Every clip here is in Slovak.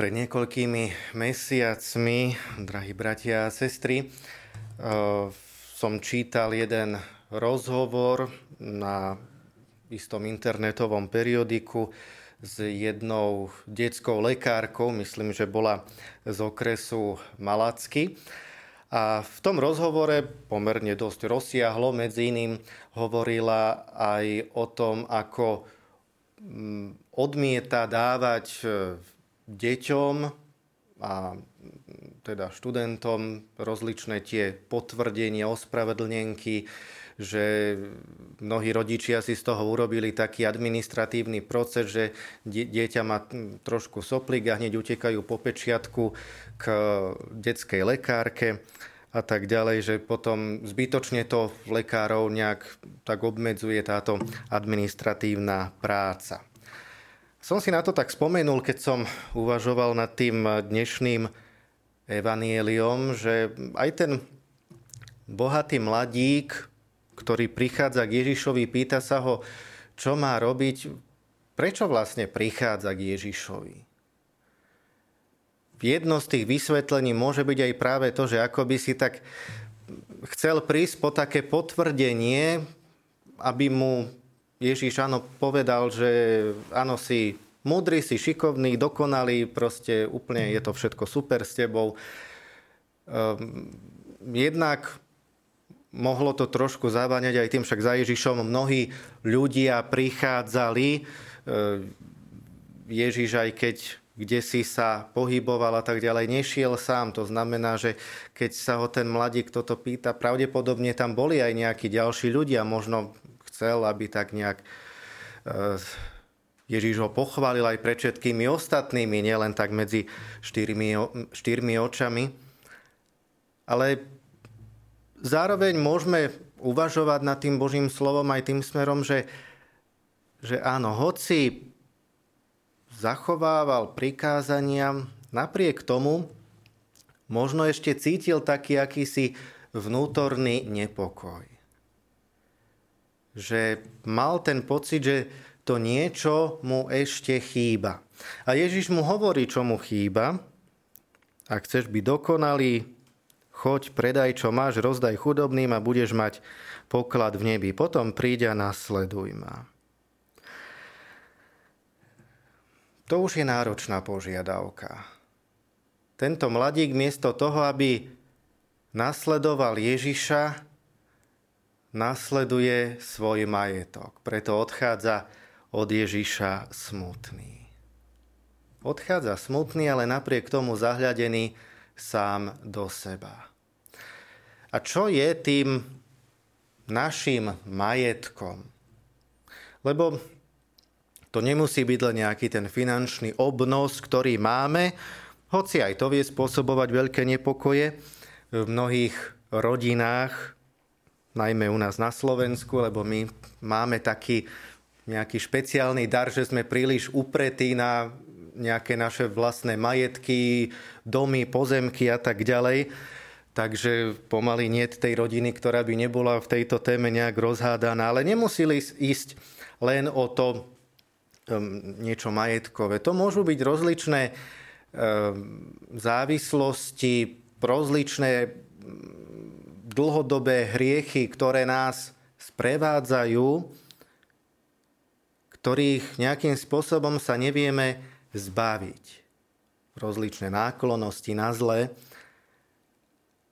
Pred niekoľkými mesiacmi, drahí bratia a sestry, eh, som čítal jeden rozhovor na istom internetovom periodiku s jednou detskou lekárkou, myslím, že bola z okresu Malacky. A v tom rozhovore, pomerne dosť rozsiahlo, medzi iným hovorila aj o tom, ako mm, odmieta dávať eh, deťom a teda študentom rozličné tie potvrdenia, ospravedlnenky, že mnohí rodičia si z toho urobili taký administratívny proces, že dieťa má trošku soplík a hneď utekajú po pečiatku k detskej lekárke a tak ďalej, že potom zbytočne to lekárov nejak tak obmedzuje táto administratívna práca. Som si na to tak spomenul, keď som uvažoval nad tým dnešným evanieliom, že aj ten bohatý mladík, ktorý prichádza k Ježišovi, pýta sa ho, čo má robiť, prečo vlastne prichádza k Ježišovi. Jedno z tých vysvetlení môže byť aj práve to, že ako by si tak chcel prísť po také potvrdenie, aby mu Ježíš áno povedal, že áno si múdry, si šikovný, dokonalý, proste úplne je to všetko super s tebou. Um, jednak mohlo to trošku zaváňať aj tým, však za Ježišom mnohí ľudia prichádzali. Ehm, Ježiš aj keď kde si sa pohyboval a tak ďalej, nešiel sám. To znamená, že keď sa ho ten mladík toto pýta, pravdepodobne tam boli aj nejakí ďalší ľudia, možno chcel, aby tak nejak e, Ježíš ho pochválil aj pred všetkými ostatnými, nielen tak medzi štyrmi, štyrmi očami. Ale zároveň môžeme uvažovať nad tým Božím slovom aj tým smerom, že, že áno, hoci zachovával prikázania, napriek tomu možno ešte cítil taký akýsi vnútorný nepokoj že mal ten pocit, že to niečo mu ešte chýba. A Ježiš mu hovorí, čo mu chýba. Ak chceš byť dokonalý, choď, predaj, čo máš, rozdaj chudobným a budeš mať poklad v nebi. Potom príď a nasleduj ma. To už je náročná požiadavka. Tento mladík miesto toho, aby nasledoval Ježiša, nasleduje svoj majetok. Preto odchádza od Ježiša smutný. Odchádza smutný, ale napriek tomu zahľadený sám do seba. A čo je tým našim majetkom? Lebo to nemusí byť len nejaký ten finančný obnos, ktorý máme, hoci aj to vie spôsobovať veľké nepokoje v mnohých rodinách, najmä u nás na Slovensku, lebo my máme taký nejaký špeciálny dar, že sme príliš upretí na nejaké naše vlastné majetky, domy, pozemky a tak ďalej. Takže pomaly nie tej rodiny, ktorá by nebola v tejto téme nejak rozhádaná. Ale nemuseli ísť len o to um, niečo majetkové. To môžu byť rozličné um, závislosti, rozličné dlhodobé hriechy, ktoré nás sprevádzajú, ktorých nejakým spôsobom sa nevieme zbaviť. Rozličné náklonosti na zle.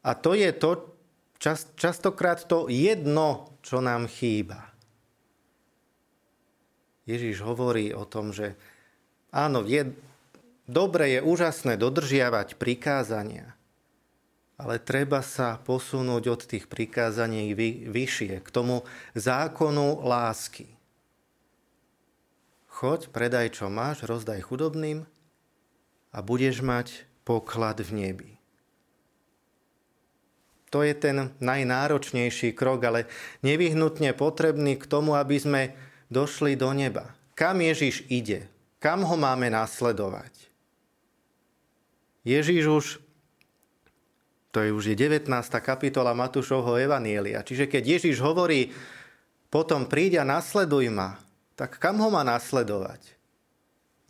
A to je to, čas, častokrát to jedno, čo nám chýba. Ježiš hovorí o tom, že áno, je, dobre je úžasné dodržiavať prikázania, ale treba sa posunúť od tých prikázaní vy, vyššie, k tomu zákonu lásky. Choď, predaj, čo máš, rozdaj chudobným a budeš mať poklad v nebi. To je ten najnáročnejší krok, ale nevyhnutne potrebný k tomu, aby sme došli do neba. Kam Ježiš ide? Kam ho máme nasledovať? Ježiš už to je už je 19. kapitola Matúšovho Evanielia. Čiže keď Ježiš hovorí, potom príď a nasleduj ma, tak kam ho má nasledovať?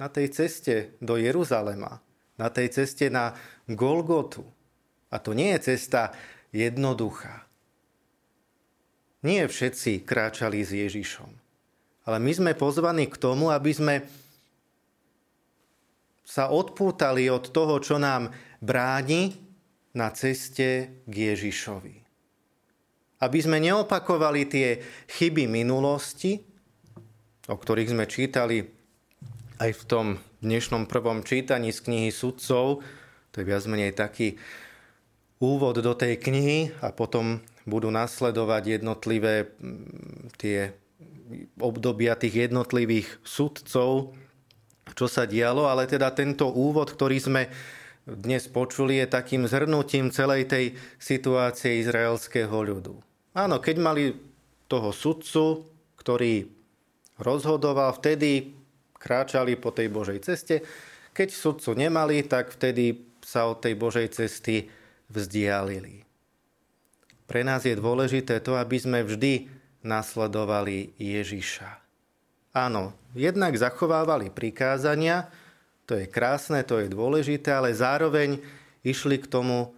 Na tej ceste do Jeruzalema. na tej ceste na Golgotu. A to nie je cesta jednoduchá. Nie všetci kráčali s Ježišom. Ale my sme pozvaní k tomu, aby sme sa odpútali od toho, čo nám bráni na ceste k Ježišovi. Aby sme neopakovali tie chyby minulosti, o ktorých sme čítali aj v tom dnešnom prvom čítaní z knihy sudcov. To je viac menej taký úvod do tej knihy a potom budú nasledovať jednotlivé tie obdobia tých jednotlivých sudcov, čo sa dialo, ale teda tento úvod, ktorý sme dnes počuli, je takým zhrnutím celej tej situácie izraelského ľudu. Áno, keď mali toho sudcu, ktorý rozhodoval, vtedy kráčali po tej Božej ceste. Keď sudcu nemali, tak vtedy sa od tej Božej cesty vzdialili. Pre nás je dôležité to, aby sme vždy nasledovali Ježiša. Áno, jednak zachovávali prikázania, to je krásne, to je dôležité, ale zároveň išli k tomu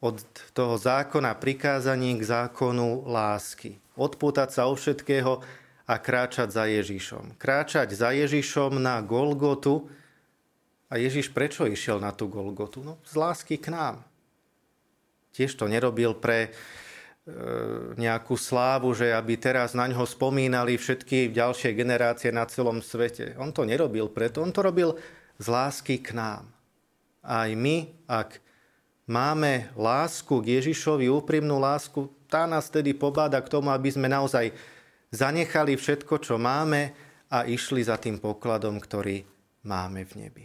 od toho zákona prikázaní k zákonu lásky. Odpútať sa od všetkého a kráčať za Ježišom. Kráčať za Ježišom na Golgotu. A Ježiš prečo išiel na tú Golgotu? No, z lásky k nám. Tiež to nerobil pre nejakú slávu, že aby teraz na ňo spomínali všetky ďalšie generácie na celom svete. On to nerobil preto, on to robil z lásky k nám. Aj my, ak máme lásku k Ježišovi, úprimnú lásku, tá nás tedy pobáda k tomu, aby sme naozaj zanechali všetko, čo máme a išli za tým pokladom, ktorý máme v nebi.